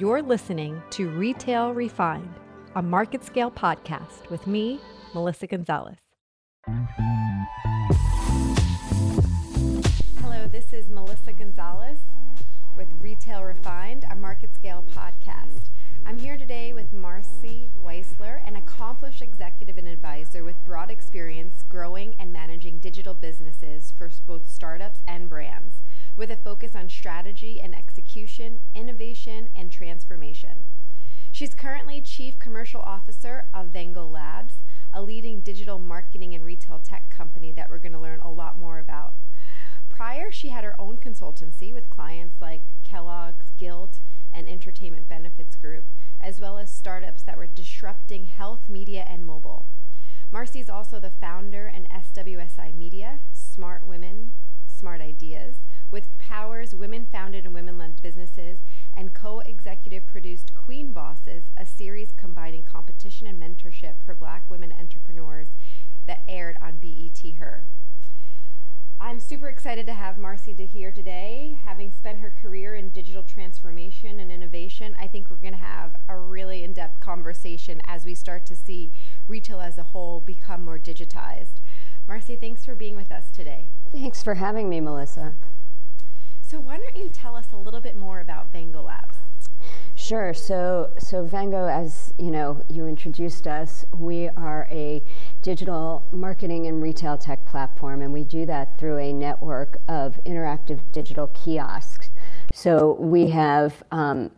You're listening to Retail Refined, a MarketScale podcast with me, Melissa Gonzalez. Hello, this is Melissa Gonzalez with Retail Refined, a MarketScale podcast. I'm here today with Marci Weisler, an accomplished executive and advisor with broad experience growing and managing digital businesses for both startups and brands with a focus on strategy and execution, innovation, and transformation. She's currently Chief Commercial Officer of Vengo Labs, a leading digital marketing and retail tech company that we're going to learn a lot more about. Prior, she had her own consultancy with clients like Kellogg's, Gilt, and Entertainment Benefits Group, as well as startups that were disrupting health, media, and mobile. Marci is also the founder and SWSI Media, Smart Women, Smart Ideas, with Powers Women Founded and Women Led Businesses and co executive produced Queen Bosses, a series combining competition and mentorship for black women entrepreneurs that aired on BET Her. I'm super excited to have Marci to here today. Having spent her career in digital transformation and innovation, I think we're going to have a really in depth conversation as we start to see retail as a whole become more digitized. Marci, thanks for being with us today. Thanks for having me, Melissa. So why don't you tell us a little bit more about Vengo Labs? Sure. So, so Vengo, as you know, you introduced us. We are a digital marketing and retail tech platform, and we do that through a network of interactive digital kiosks. So we have um,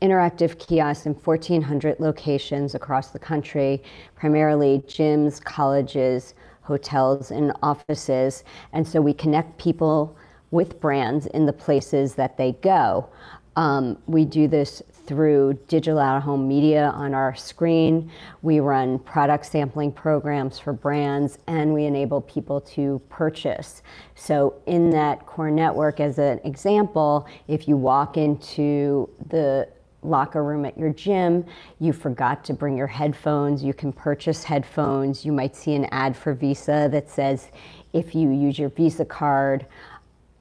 interactive kiosks in 1,400 locations across the country, primarily gyms, colleges, hotels, and offices. And so we connect people with brands in the places that they go. Um, we do this through digital out of home media on our screen. We run product sampling programs for brands and we enable people to purchase. So, in that core network, as an example, if you walk into the locker room at your gym, you forgot to bring your headphones, you can purchase headphones. You might see an ad for Visa that says, if you use your Visa card,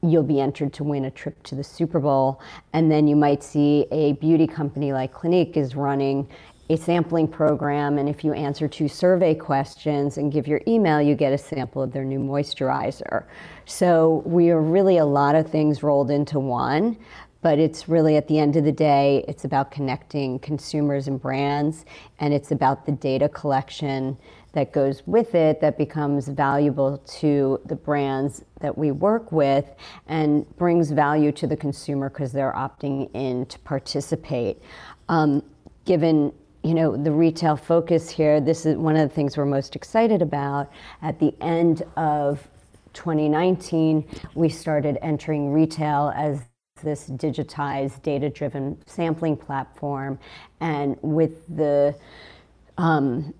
you'll be entered to win a trip to the Super Bowl. And then you might see a beauty company like Clinique is running a sampling program. And if you answer two survey questions and give your email, you get a sample of their new moisturizer. So we are really a lot of things rolled into one. But it's really at the end of the day, it's about connecting consumers and brands, and it's about the data collection that goes with it that becomes valuable to the brands that we work with and brings value to the consumer because they're opting in to participate. Um, given you know the retail focus here, this is one of the things we're most excited about. At the end of 2019, we started entering retail as this digitized, data driven sampling platform. And with the um,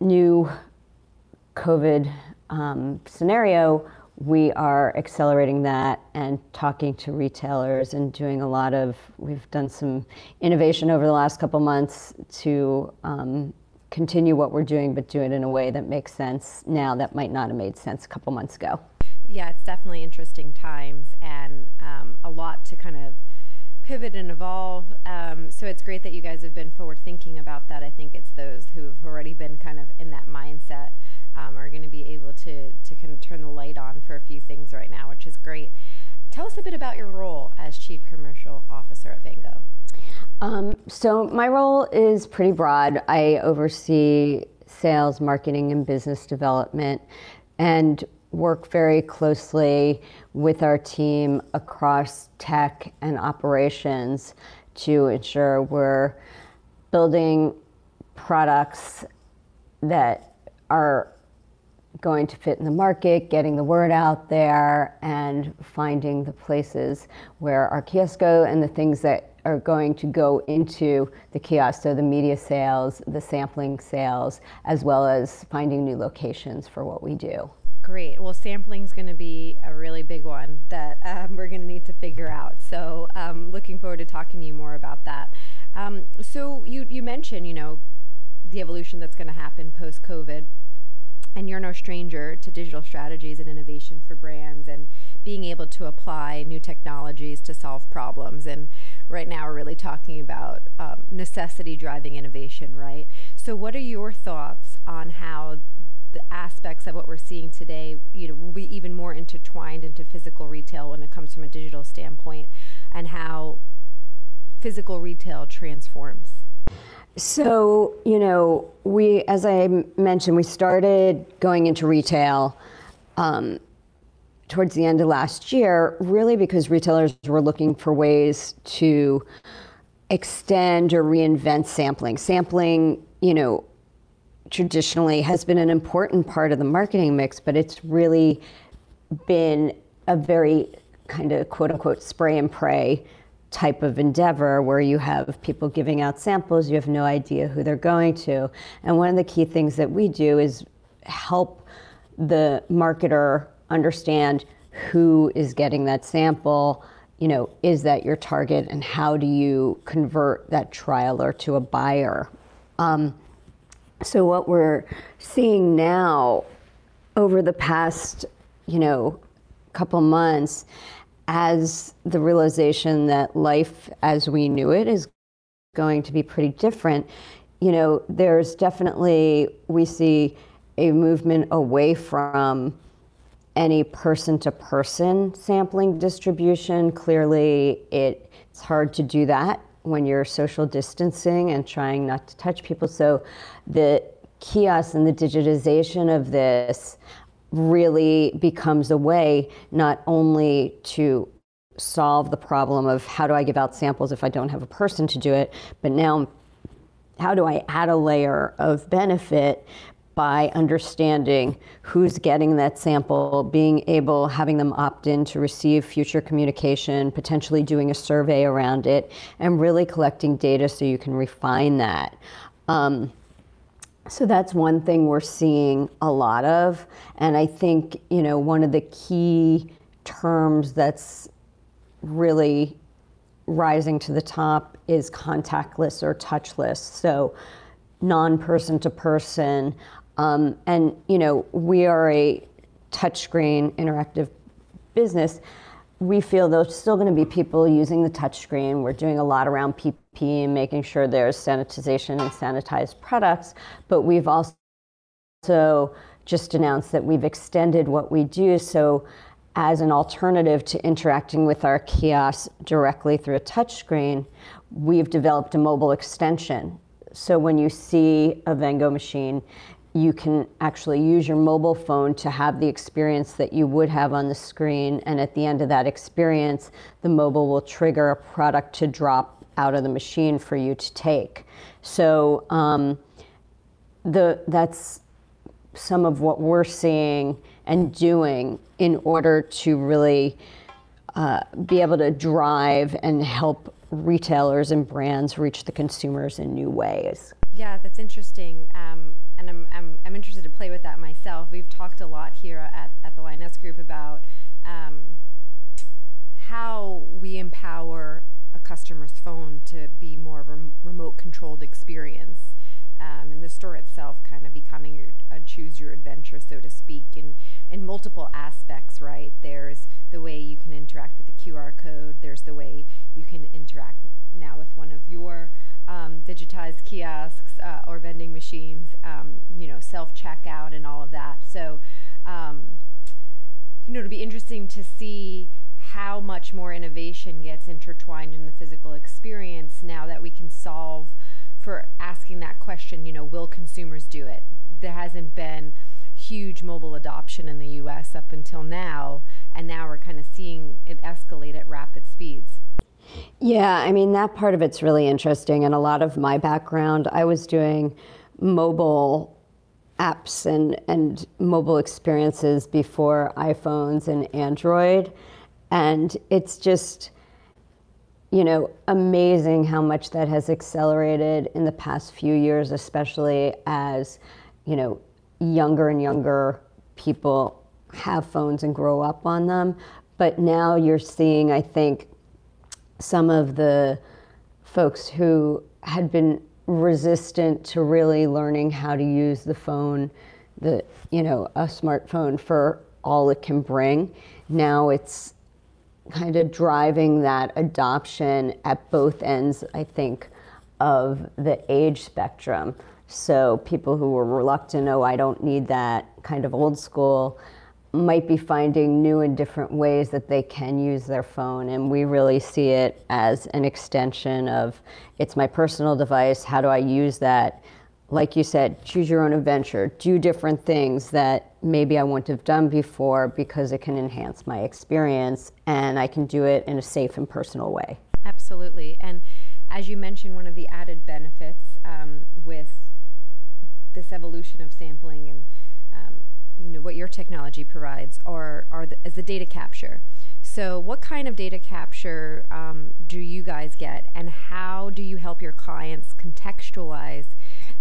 new COVID um, scenario, we are accelerating that and talking to retailers and doing a lot of, we've done some innovation over the last couple months to um, continue what we're doing, but do it in a way that makes sense now that might not have made sense a couple months ago. Yeah, it's definitely interesting times and um, a lot to kind of pivot and evolve. Um, so it's great that you guys have been forward thinking about that. I think it's those who've already been kind of in that mindset um, are going to be able to to kind of turn the light on for a few things right now, which is great. Tell us a bit about your role as Chief Commercial Officer at Vengo. Um, so my role is pretty broad. I oversee sales, marketing, and business development, and work very closely with our team across tech and operations to ensure we're building products that are going to fit in the market, getting the word out there, and finding the places where our kiosks go and the things that are going to go into the kiosk, so the media sales, the sampling sales, as well as finding new locations for what we do. Great. Well, sampling is going to be a really big one that um, we're going to need to figure out. So, um, looking forward to talking to you more about that. Um, so, you you mentioned, you know, the evolution that's going to happen post COVID and you're no stranger to digital strategies and innovation for brands and being able to apply new technologies to solve problems. And right now we're really talking about um, necessity driving innovation, right? So, what are your thoughts on how the aspects of what we're seeing today, you know, will be even more intertwined into physical retail when it comes from a digital standpoint, and how physical retail transforms? So, you know, we, as I mentioned, we started going into retail um, towards the end of last year, really because retailers were looking for ways to extend or reinvent sampling. Sampling, you know, traditionally has been an important part of the marketing mix, but it's really been a very kind of quote unquote spray and pray type of endeavor where you have people giving out samples, you have no idea who they're going to. And one of the key things that we do is help the marketer understand who is getting that sample. You know, is that your target, and how do you convert that trialer to a buyer? Um, so what we're seeing now over the past, you know, couple months as the realization that life as we knew it is going to be pretty different, you know, there's definitely, we see a movement away from any person to person sampling distribution. Clearly, it, it's hard to do that when you're social distancing and trying not to touch people. So, the kiosks and the digitization of this really becomes a way not only to solve the problem of how do I give out samples if I don't have a person to do it, but now how do I add a layer of benefit by understanding who's getting that sample, being able, having them opt in to receive future communication, potentially doing a survey around it, and really collecting data so you can refine that. Um, so that's one thing we're seeing a lot of. And I think, you know, one of the key terms that's really rising to the top is contactless or touchless. So non person to person. Um, and, you know, we are a touchscreen interactive business. We feel there's still going to be people using the touchscreen. We're doing a lot around PPE and making sure there's sanitization and sanitized products. But we've also just announced that we've extended what we do. So as an alternative to interacting with our kiosks directly through a touchscreen, we've developed a mobile extension. So when you see a Vengo machine, you can actually use your mobile phone to have the experience that you would have on the screen. And at the end of that experience, the mobile will trigger a product to drop out of the machine for you to take. So um, the, that's some of what we're seeing and doing in order to really uh, be able to drive and help retailers and brands reach the consumers in new ways. Yeah, that's interesting. Um, and I'm, I'm, I'm, interested to play with that myself. We've talked a lot here at, at the Lionesque Group about um, how we empower a customer's phone to be more of a remote controlled experience um, and the store itself kind of becoming your, a choose your adventure, so to speak, in, in multiple aspects, right? There's the way you can interact with the QR code, there's the way you can interact now with one of your um, digitized kiosks uh, or vending machines, um, you know, self checkout and all of that. So, um, you know, it'll be interesting to see how much more innovation gets intertwined in the physical experience now that we can solve for asking that question, you know, will consumers do it? There hasn't been huge mobile adoption in the US up until now, and now we're kind of seeing it escalate at rapid speeds. Yeah, I mean, that part of it's really interesting. And a lot of my background, I was doing mobile apps and, and mobile experiences before iPhones and Android. And it's just, you know, amazing how much that has accelerated in the past few years, especially as, you know, younger and younger people have phones and grow up on them. But now you're seeing, I think, some of the folks who had been resistant to really learning how to use the phone, the you know, a smartphone for all it can bring. Now it's kind of driving that adoption at both ends, I think, of the age spectrum. So people who were reluctant, oh, I don't need that kind of old school, might be finding new and different ways that they can use their phone. And we really see it as an extension of it's my personal device. How do I use that? Like you said, choose your own adventure, do different things that maybe I wouldn't have done before because it can enhance my experience and I can do it in a safe and personal way. Absolutely. And as you mentioned, one of the added benefits um, with this evolution of sampling and um, you know what your technology provides are are the, is the data capture. So, what kind of data capture um, do you guys get, and how do you help your clients contextualize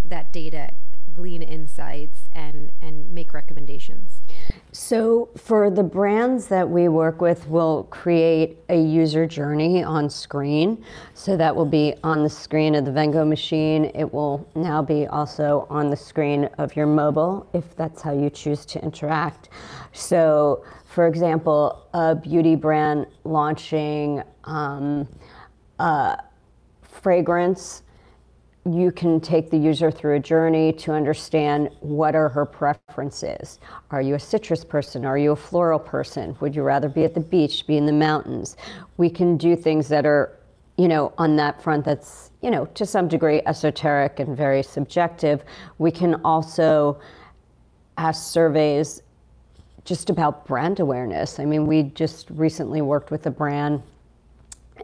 that data glean insights and, and make recommendations? So, for the brands that we work with, we'll create a user journey on screen. So, that will be on the screen of the Vengo machine. It will now be also on the screen of your mobile if that's how you choose to interact. So, for example, a beauty brand launching um, a fragrance you can take the user through a journey to understand what are her preferences. Are you a citrus person? Are you a floral person? Would you rather be at the beach, be in the mountains? We can do things that are, you know, on that front that's, you know, to some degree esoteric and very subjective. We can also ask surveys just about brand awareness. I mean, we just recently worked with a brand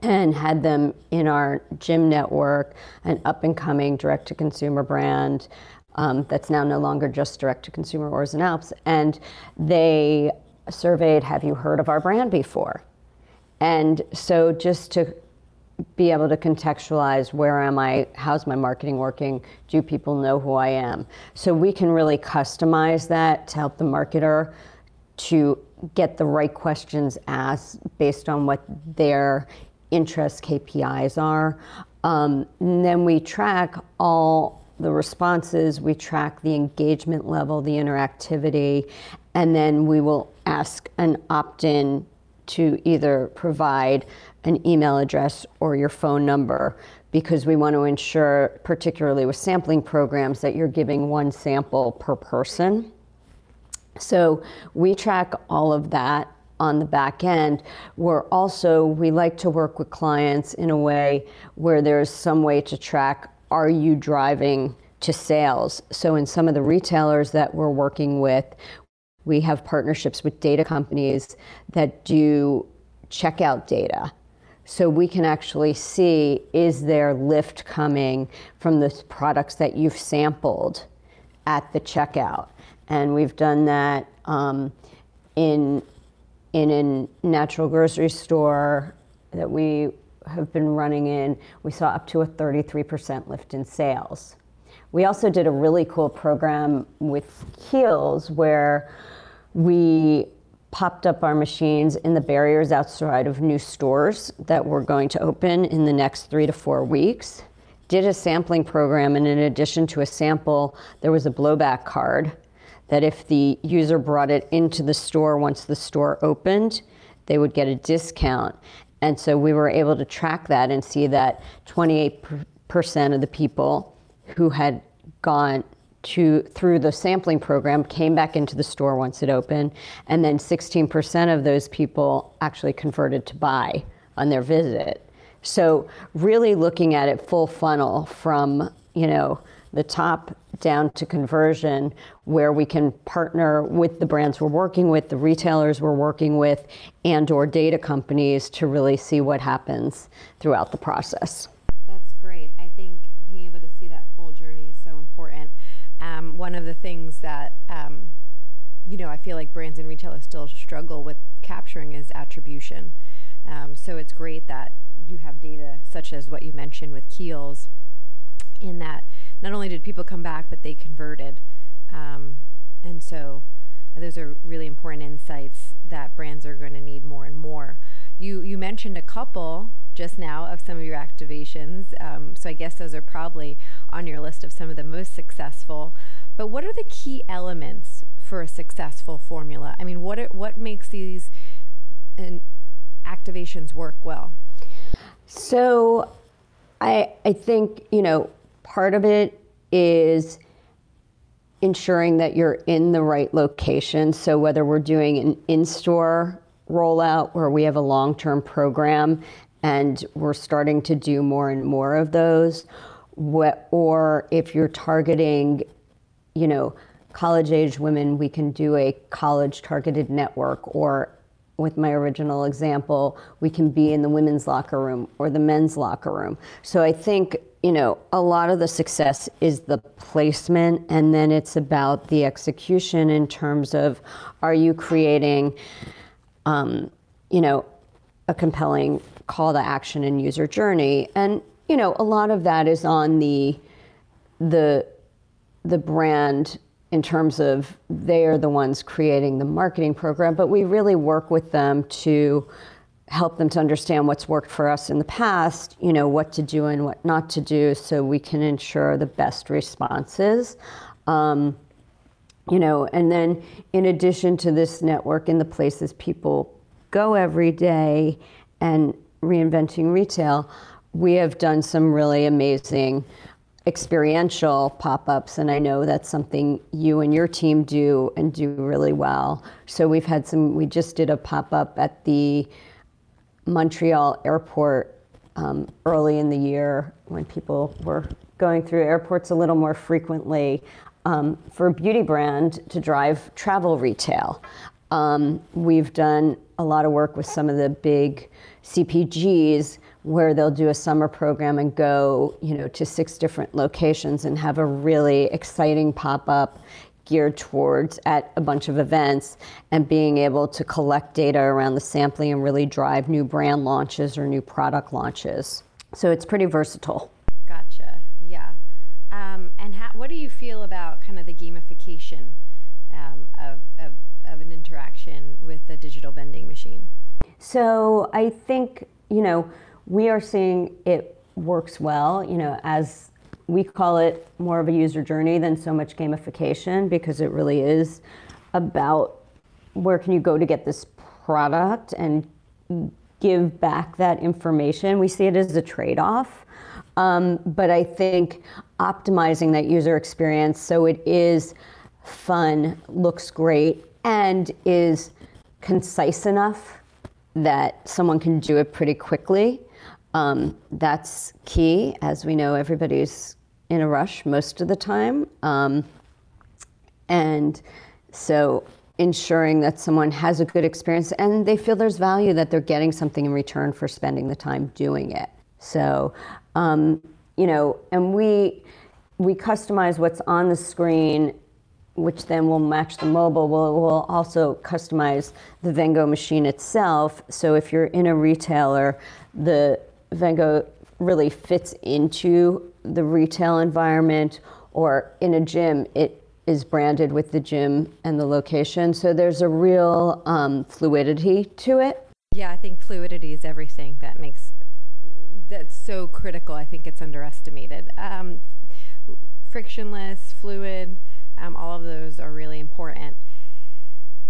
and had them in our gym network, an up and coming direct to consumer brand um, that's now no longer just direct to consumer Oars and Alps. And they surveyed, Have you heard of our brand before? And so just to be able to contextualize where am I, how's my marketing working, do people know who I am? So we can really customize that to help the marketer to get the right questions asked based on what their interest KPIs are. Um, then we track all the responses, we track the engagement level, the interactivity, and then we will ask an opt in to either provide an email address or your phone number because we want to ensure, particularly with sampling programs, that you're giving one sample per person. So we track all of that on the back end. We're also, we like to work with clients in a way where there's some way to track are you driving to sales? So, in some of the retailers that we're working with, we have partnerships with data companies that do checkout data. So we can actually see is there lift coming from the products that you've sampled at the checkout? And we've done that um, in in a natural grocery store that we have been running in, we saw up to a 33% lift in sales. We also did a really cool program with Kiehl's where we popped up our machines in the barriers outside of new stores that were going to open in the next three to four weeks. Did a sampling program, and in addition to a sample, there was a blowback card that if the user brought it into the store once the store opened, they would get a discount. And so we were able to track that and see that 28% of the people who had gone to through the sampling program came back into the store once it opened and then 16% of those people actually converted to buy on their visit. So really looking at it full funnel from, you know, the top down to conversion where we can partner with the brands we're working with the retailers we're working with and or data companies to really see what happens throughout the process. That's great. I think being able to see that full journey is so important. Um, one of the things that um, you know i feel like brands and retailers still struggle with capturing is attribution. Um, so it's great that you have data such as what you mentioned with Kiehl's in that not only did people come back, but they converted. Um, and so uh, those are really important insights that brands are going to need more and more. You, you mentioned a couple just now of some of your activations. Um, so I guess those are probably on your list of some of the most successful. But what are the key elements for a successful formula? I mean, what, are, what makes these an activations work well? So I, I think, you know, part of it is ensuring that you're in the right location. So whether we're doing an in-store rollout where we have a long-term program and we're starting to do more and more of those, or if you're targeting, you know, college-age women, we can do a college-targeted network, or with my original example, we can be in the women's locker room or the men's locker room. So I think, you know, a lot of the success is the placement, and then it's about the execution in terms of are you creating, um, you know, a compelling call to action and user journey, and you know, a lot of that is on the the the brand in terms of they are the ones creating the marketing program, but we really work with them to help them to understand what's worked for us in the past, you know, what to do and what not to do, so we can ensure the best responses. Um, you know, and then in addition to this network in the places people go every day and reinventing retail, we have done some really amazing experiential pop-ups and I know that's something you and your team do and do really well. So we've had some we just did a pop-up at the Montreal airport um, early in the year when people were going through airports a little more frequently um, for a beauty brand to drive travel retail. Um, we've done a lot of work with some of the big CPGs where they'll do a summer program and go, you know, to six different locations and have a really exciting pop-up geared towards at a bunch of events and being able to collect data around the sampling and really drive new brand launches or new product launches. So it's pretty versatile. Gotcha. Yeah. Um, and how, what do you feel about kind of the gamification um, of, of, of an interaction with a digital vending machine? So I think, you know, we are seeing it works well, you know, as we call it more of a user journey than so much gamification because it really is about where can you go to get this product and give back that information. We see it as a trade off. Um, but I think optimizing that user experience so it is fun, looks great, and is concise enough that someone can do it pretty quickly. Um, that's key. As we know, everybody's in a rush most of the time. Um, and so ensuring that someone has a good experience and they feel there's value that they're getting something in return for spending the time doing it. So, um, you know, and we we customize what's on the screen which then will match the mobile, will, will also customize the Vengo machine itself. So if you're in a retailer, the Vengo really fits into the retail environment, or in a gym, it is branded with the gym and the location. So there's a real um, fluidity to it. Yeah, I think fluidity is everything that makes that's so critical. I think it's underestimated. Um, frictionless, fluid um, all of those are really important.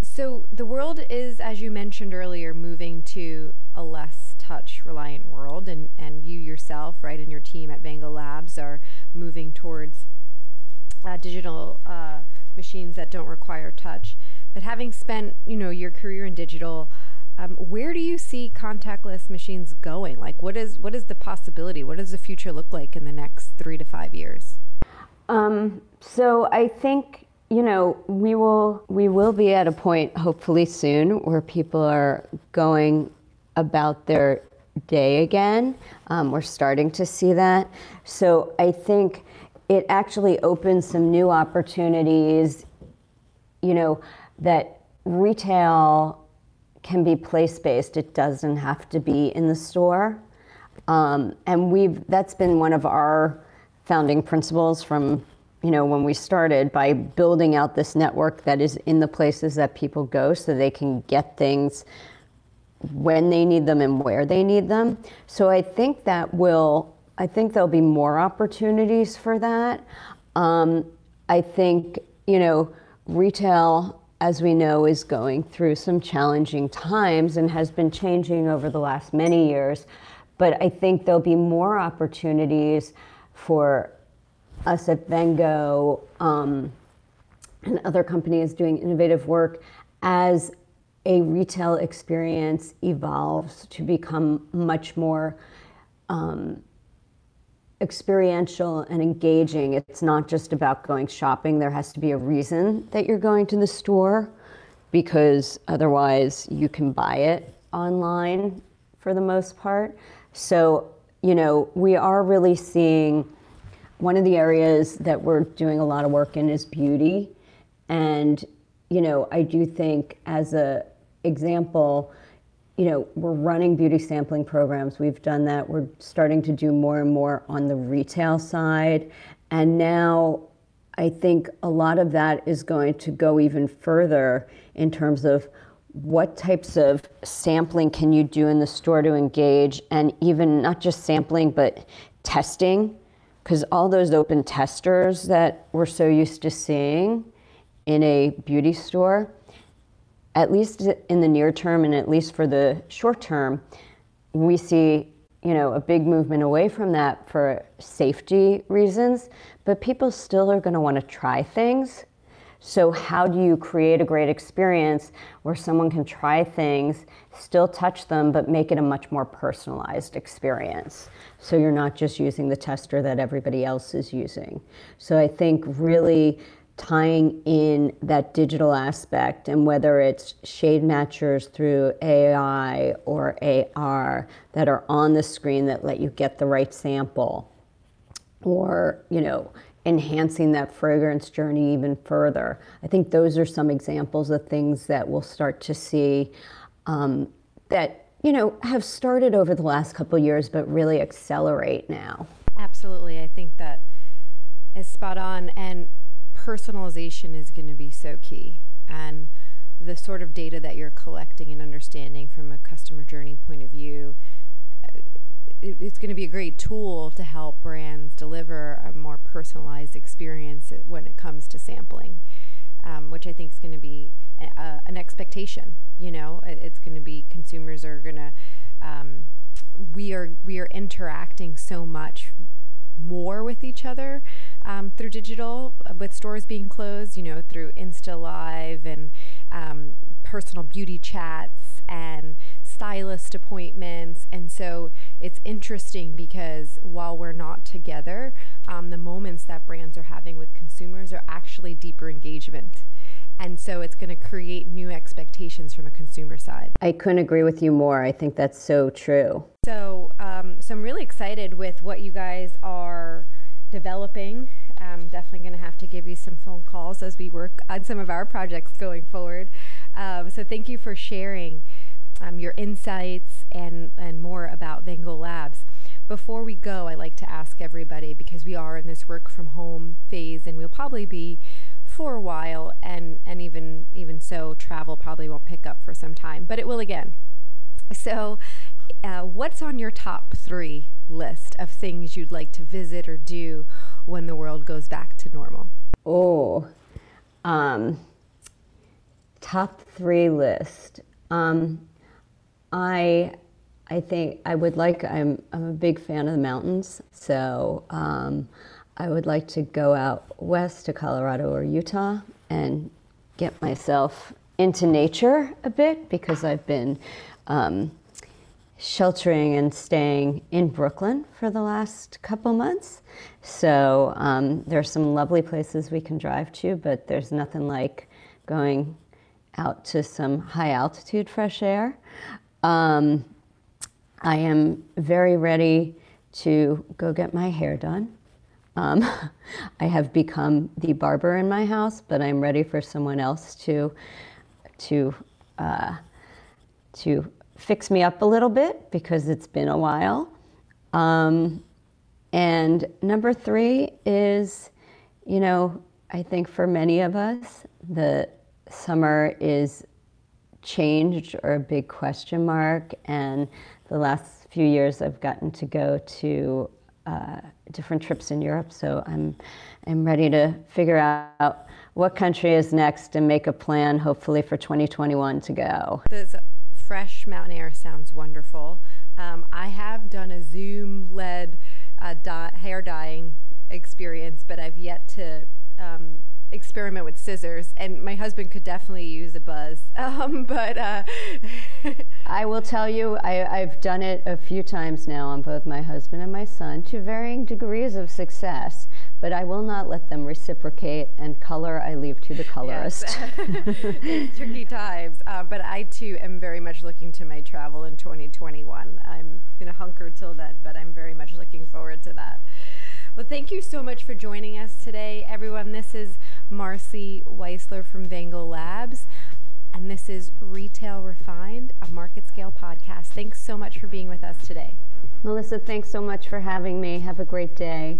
So the world is, as you mentioned earlier, moving to a less touch reliant world, and, and you yourself, right, and your team at Vengo Labs are moving towards uh, digital uh, machines that don't require touch. But having spent, you know, your career in digital, um, where do you see contactless machines going? Like, what is what is the possibility? What does the future look like in the next three to five years? Um, so I think you know we will we will be at a point hopefully soon where people are going about their day again. Um, we're starting to see that. So I think it actually opens some new opportunities. You know that retail can be place based. It doesn't have to be in the store. Um, and we've that's been one of our founding principles from you know when we started by building out this network that is in the places that people go so they can get things when they need them and where they need them so i think that will i think there'll be more opportunities for that um, i think you know retail as we know, is going through some challenging times and has been changing over the last many years. But I think there'll be more opportunities for us at Vengo um, and other companies doing innovative work as a retail experience evolves to become much more um, experiential and engaging. It's not just about going shopping. There has to be a reason that you're going to the store because otherwise you can buy it online for the most part. So, you know, we are really seeing one of the areas that we're doing a lot of work in is beauty. And, you know, I do think as a example, you know, we're running beauty sampling programs. We've done that. We're starting to do more and more on the retail side. And now I think a lot of that is going to go even further in terms of what types of sampling can you do in the store to engage and even not just sampling but testing because all those open testers that we're so used to seeing in a beauty store at least in the near term and at least for the short term, we see you know a big movement away from that for safety reasons, but people still are going to want to try things. So how do you create a great experience where someone can try things, still touch them, but make it a much more personalized experience? So you're not just using the tester that everybody else is using. So I think really tying in that digital aspect and whether it's shade matchers through AI or AR that are on the screen that let you get the right sample or you know enhancing that fragrance journey even further. I think those are some examples of things that we'll start to see um, that you know have started over the last couple years but really accelerate now. Absolutely. I think that is spot on. And personalization is going to be so key. And the sort of data that you're collecting and understanding from a customer journey point of view, uh, it's going to be a great tool to help brands deliver a more personalized experience when it comes to sampling, um, which I think is going to be a, an expectation. You know, it's going to be consumers are going to. Um, we are we are interacting so much more with each other um, through digital, uh, with stores being closed, you know, through Insta Live and um, personal beauty chats and stylist appointments. And so it's interesting because while we're not together, um, the moments that brands are having with consumers are actually deeper engagement. And so it's going to create new expectations from a consumer side. I couldn't agree with you more. I think that's so true. So, um, so I'm really excited with what you guys are developing. I'm definitely going to have to give you some phone calls as we work on some of our projects going forward. Um, so thank you for sharing um, your insights and, and more about Vengo Labs. Before we go, I like to ask everybody because we are in this work from home phase and we'll probably be for a while and, and even even so travel probably won't pick up for some time, but it will again. So uh, what's on your top three list of things you'd like to visit or do when the world goes back to normal? Oh, um, top three list. Um, I I think I would like. I'm I'm a big fan of the mountains, so um, I would like to go out west to Colorado or Utah and get myself into nature a bit because I've been um, sheltering and staying in Brooklyn for the last couple months. So um, there are some lovely places we can drive to, but there's nothing like going out to some high altitude fresh air. Um, I am very ready to go get my hair done. Um, I have become the barber in my house, but I'm ready for someone else to to uh, to fix me up a little bit because it's been a while. Um, and number three is, you know, I think for many of us, the summer is changed or a big question mark. And the last few years, I've gotten to go to uh, different trips in Europe. So I'm, I'm ready to figure out what country is next and make a plan, hopefully, for 2021 to go. The fresh mountain air sounds wonderful. Um, I have done a Zoom led uh, dye, hair dyeing experience, but I've yet to um, experiment with scissors. And my husband could definitely use a buzz. Um, but uh, I will tell you, I, have done it a few times now on both my husband and my son to varying degrees of success. But I will not let them reciprocate, and color I leave to the colorist. Yes. tricky times. Uh, but I too am very much looking to my travel in 2021. I'm going to hunker till then, but I'm very much looking forward to that. Well, thank you so much for joining us today, everyone. This is Marci Weisler from Vengo Labs, and this is Retail Refined, a MarketScale podcast. Thanks so much for being with us today. Melissa, thanks so much for having me. Have a great day.